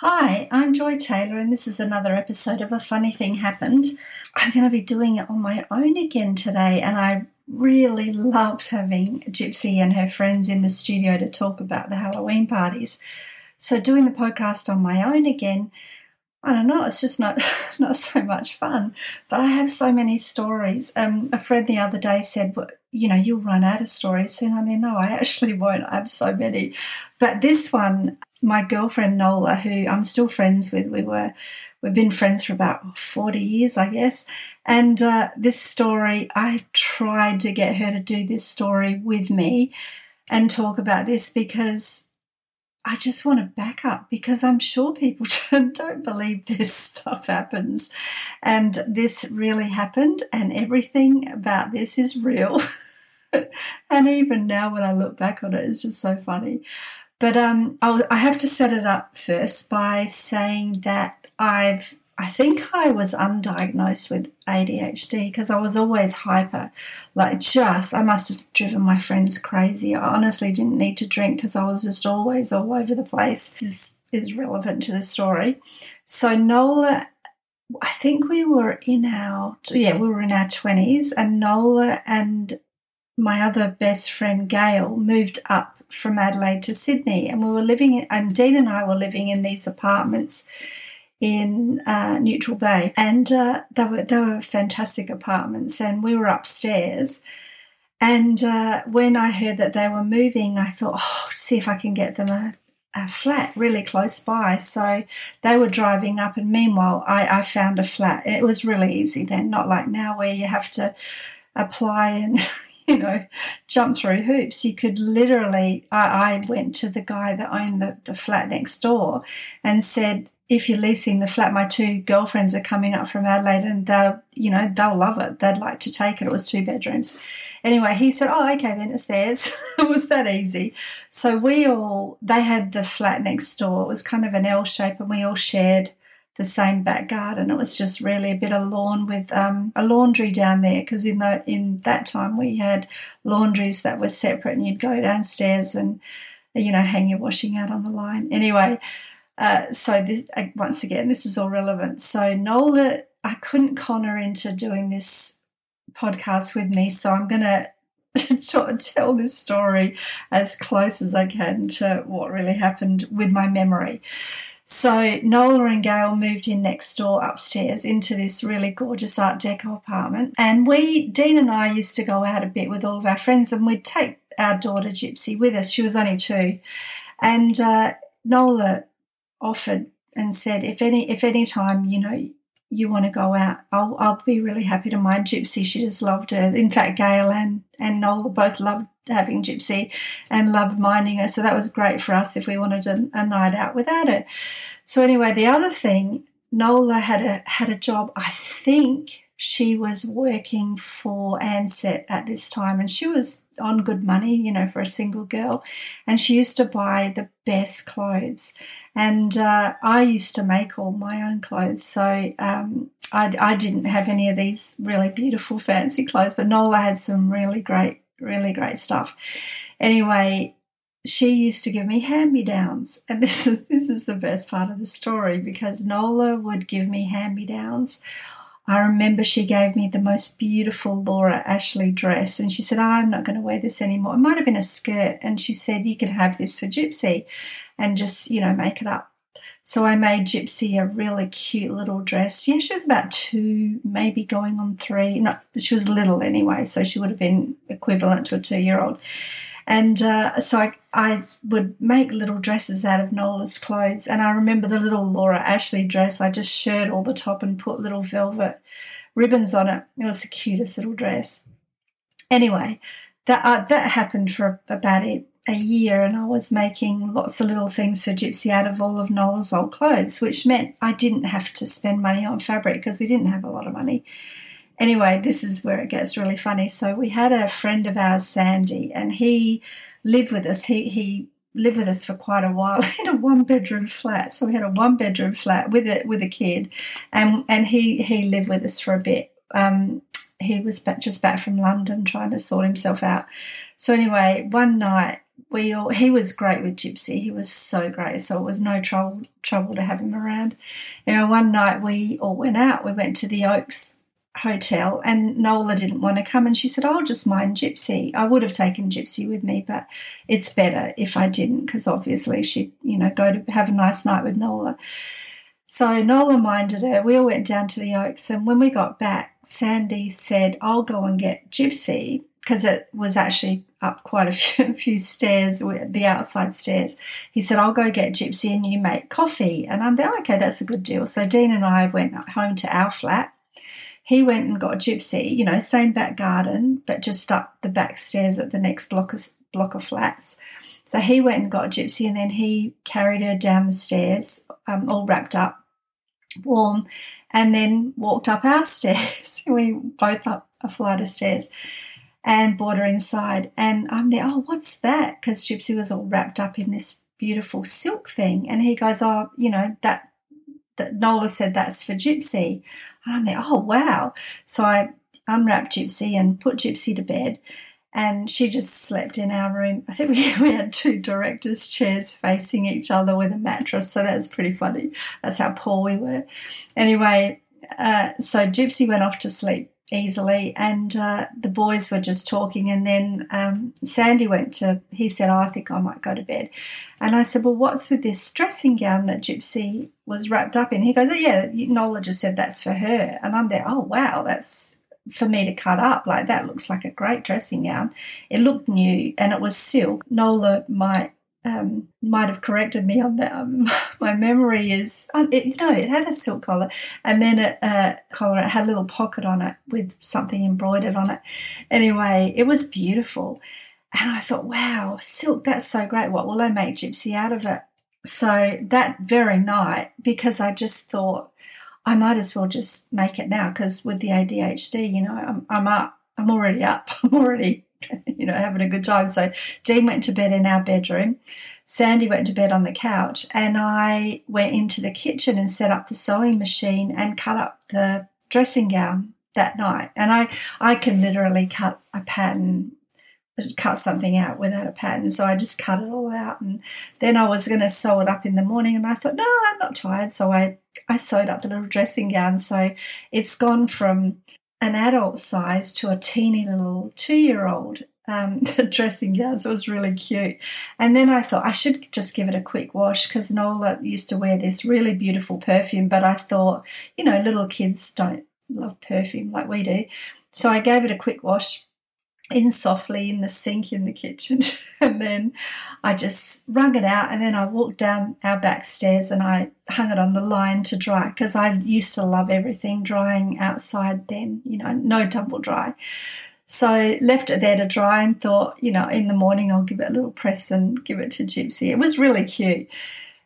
Hi, I'm Joy Taylor, and this is another episode of A Funny Thing Happened. I'm going to be doing it on my own again today, and I really loved having Gypsy and her friends in the studio to talk about the Halloween parties. So, doing the podcast on my own again, I don't know, it's just not not so much fun. But I have so many stories. Um, a friend the other day said, well, you know, you'll run out of stories soon. I mean, no, I actually won't. I have so many. But this one, my girlfriend Nola, who I'm still friends with, we were we've been friends for about 40 years, I guess. And uh, this story, I tried to get her to do this story with me and talk about this because I just want to back up because I'm sure people don't believe this stuff happens. And this really happened, and everything about this is real. and even now, when I look back on it, it's just so funny. But um, I'll, I have to set it up first by saying that I've I think I was undiagnosed with ADHD because I was always hyper. Like, just, I must have driven my friends crazy. I honestly didn't need to drink because I was just always all over the place. This is relevant to the story. So, Nola, I think we were in our, yeah, we were in our 20s, and Nola and my other best friend, Gail, moved up from Adelaide to Sydney. And we were living, and Dean and I were living in these apartments in uh, Neutral Bay, and uh, they were they were fantastic apartments. And we were upstairs, and uh, when I heard that they were moving, I thought, oh, see if I can get them a, a flat really close by. So they were driving up, and meanwhile, I, I found a flat. It was really easy then, not like now where you have to apply and you know, jump through hoops. You could literally, I, I, went to the guy that owned the, the flat next door and said, if you're leasing the flat, my two girlfriends are coming up from Adelaide and they'll, you know, they'll love it. They'd like to take it. It was two bedrooms. Anyway, he said, Oh, okay, then it's theirs. it was that easy. So we all, they had the flat next door. It was kind of an L shape and we all shared the same back garden. It was just really a bit of lawn with um, a laundry down there because in the in that time we had laundries that were separate and you'd go downstairs and you know hang your washing out on the line. Anyway, uh, so this, uh, once again, this is all relevant. So Nola, I couldn't con her into doing this podcast with me, so I'm going to tell this story as close as I can to what really happened with my memory. So Nola and Gail moved in next door upstairs into this really gorgeous Art Deco apartment. And we, Dean and I, used to go out a bit with all of our friends and we'd take our daughter Gypsy with us. She was only two. And uh, Nola offered and said, if any if any time you know you want to go out, I'll I'll be really happy to mind Gypsy. She just loved her. In fact, Gail and and Nola both loved having Gypsy and loved minding her. So that was great for us if we wanted a, a night out without it. So anyway, the other thing, Nola had a had a job. I think she was working for Ansett at this time and she was on good money, you know, for a single girl. And she used to buy the best clothes. And uh, I used to make all my own clothes. So um, I, I didn't have any of these really beautiful, fancy clothes, but Nola had some really great, really great stuff. Anyway, she used to give me hand me downs. And this is, this is the best part of the story because Nola would give me hand me downs I remember she gave me the most beautiful Laura Ashley dress and she said, I'm not going to wear this anymore. It might have been a skirt. And she said, You can have this for Gypsy and just, you know, make it up. So I made Gypsy a really cute little dress. Yeah, she was about two, maybe going on three. Not, she was little anyway, so she would have been equivalent to a two year old. And uh, so I, I would make little dresses out of Nola's clothes. And I remember the little Laura Ashley dress, I just shirred all the top and put little velvet ribbons on it. It was the cutest little dress. Anyway, that, uh, that happened for about a, a year, and I was making lots of little things for Gypsy out of all of Nola's old clothes, which meant I didn't have to spend money on fabric because we didn't have a lot of money. Anyway, this is where it gets really funny. So we had a friend of ours, Sandy, and he lived with us. He he lived with us for quite a while in a one bedroom flat. So we had a one bedroom flat with a with a kid, and and he he lived with us for a bit. Um, he was back, just back from London trying to sort himself out. So anyway, one night we all he was great with Gypsy. He was so great, so it was no trouble trouble to have him around. You know, one night we all went out. We went to the Oaks Hotel, and Nola didn't want to come, and she said, "I'll just mind Gypsy." I would have taken Gypsy with me, but it's better if I didn't, because obviously she'd you know go to have a nice night with Nola. So Nola minded her. We all went down to the Oaks, and when we got back, Sandy said, "I'll go and get Gypsy." because it was actually up quite a few, few, stairs, the outside stairs. He said, I'll go get Gypsy and you make coffee. And I'm there, okay, that's a good deal. So Dean and I went home to our flat. He went and got Gypsy, you know, same back garden, but just up the back stairs at the next block of, block of flats. So he went and got Gypsy and then he carried her down the stairs, um, all wrapped up, warm, and then walked up our stairs. we both up a flight of stairs and brought her inside. And I'm there, oh, what's that? Because Gypsy was all wrapped up in this beautiful silk thing. And he goes, oh, you know, that, that Nola said that's for Gypsy. And I'm there, oh, wow. So I unwrapped Gypsy and put Gypsy to bed. And she just slept in our room. I think we, we had two directors' chairs facing each other with a mattress. So that's pretty funny. That's how poor we were. Anyway, uh, so Gypsy went off to sleep easily. And uh, the boys were just talking. And then um, Sandy went to, he said, oh, I think I might go to bed. And I said, Well, what's with this dressing gown that Gypsy was wrapped up in? He goes, oh, Yeah, Nola just said that's for her. And I'm there, Oh, wow, that's for me to cut up. Like that looks like a great dressing gown. It looked new and it was silk. Nola might um, might have corrected me on that. Um, my memory is, um, it, you know, it had a silk collar, and then a, a collar. It had a little pocket on it with something embroidered on it. Anyway, it was beautiful, and I thought, wow, silk. That's so great. What will I make gypsy out of it? So that very night, because I just thought I might as well just make it now, because with the ADHD, you know, I'm, I'm up. I'm already up. I'm already you know, having a good time. So Dean went to bed in our bedroom. Sandy went to bed on the couch, and I went into the kitchen and set up the sewing machine and cut up the dressing gown that night. And I, I can literally cut a pattern, cut something out without a pattern. So I just cut it all out, and then I was going to sew it up in the morning. And I thought, no, I'm not tired, so I, I sewed up the little dressing gown. So it's gone from an adult size to a teeny little two year old um, dressing gown. So it was really cute. And then I thought I should just give it a quick wash because Nola used to wear this really beautiful perfume, but I thought, you know, little kids don't love perfume like we do. So I gave it a quick wash in softly in the sink in the kitchen. and then I just wrung it out and then I walked down our back stairs and I hung it on the line to dry because I used to love everything drying outside then, you know, no tumble dry. So left it there to dry and thought, you know, in the morning I'll give it a little press and give it to Gypsy. It was really cute.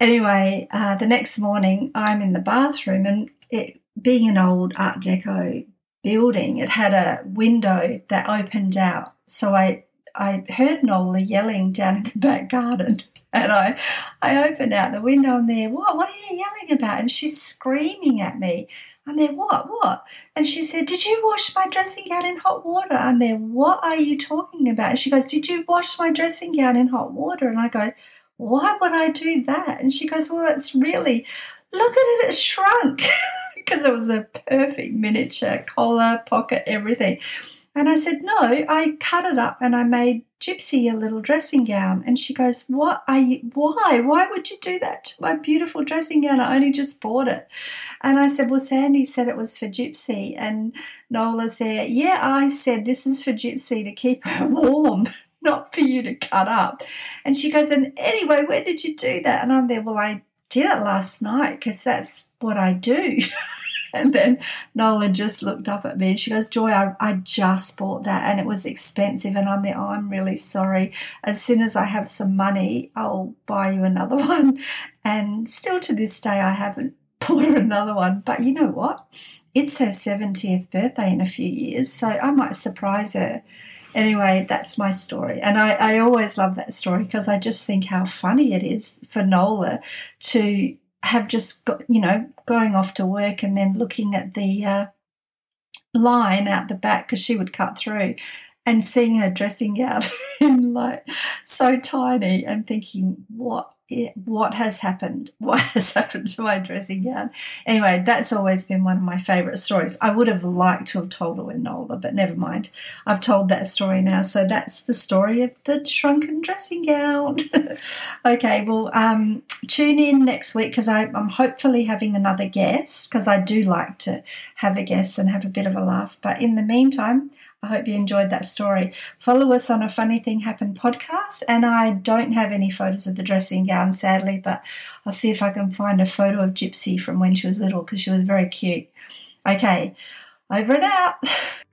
Anyway, uh, the next morning I'm in the bathroom and it, being an old Art Deco building. It had a window that opened out. So I, I heard Nola yelling down in the back garden. And I, I opened out the window and there, what, what are you yelling about? And she's screaming at me. I'm there, what, what? And she said, Did you wash my dressing gown in hot water? I'm there, what are you talking about? And she goes, Did you wash my dressing gown in hot water? And I go, Why would I do that? And she goes, Well, it's really, look at it, it's shrunk. because it was a perfect miniature collar, pocket, everything. And I said, No, I cut it up and I made Gypsy a little dressing gown. And she goes, What are you, why? Why would you do that to my beautiful dressing gown? I only just bought it. And I said, Well, Sandy said it was for Gypsy. And Nola's there, Yeah, I said this is for Gypsy to keep her warm. Not for you to cut up. And she goes, And anyway, where did you do that? And I'm there, Well, I did it last night because that's what I do. and then Nola just looked up at me and she goes, Joy, I, I just bought that and it was expensive. And I'm there, oh, I'm really sorry. As soon as I have some money, I'll buy you another one. And still to this day, I haven't bought her another one. But you know what? It's her 70th birthday in a few years, so I might surprise her anyway, that's my story. And I, I always love that story because I just think how funny it is for Nola to have just got, you know, going off to work and then looking at the uh, line out the back because she would cut through and seeing her dressing gown in like so tiny and thinking, what what has happened? What has happened to my dressing gown? Anyway, that's always been one of my favourite stories. I would have liked to have told it when older, but never mind. I've told that story now. So that's the story of the shrunken dressing gown. okay, well, um, tune in next week because I'm hopefully having another guest because I do like to have a guest and have a bit of a laugh. But in the meantime, I hope you enjoyed that story. Follow us on a Funny Thing Happened podcast. And I don't have any photos of the dressing gown, sadly, but I'll see if I can find a photo of Gypsy from when she was little because she was very cute. Okay, over and out.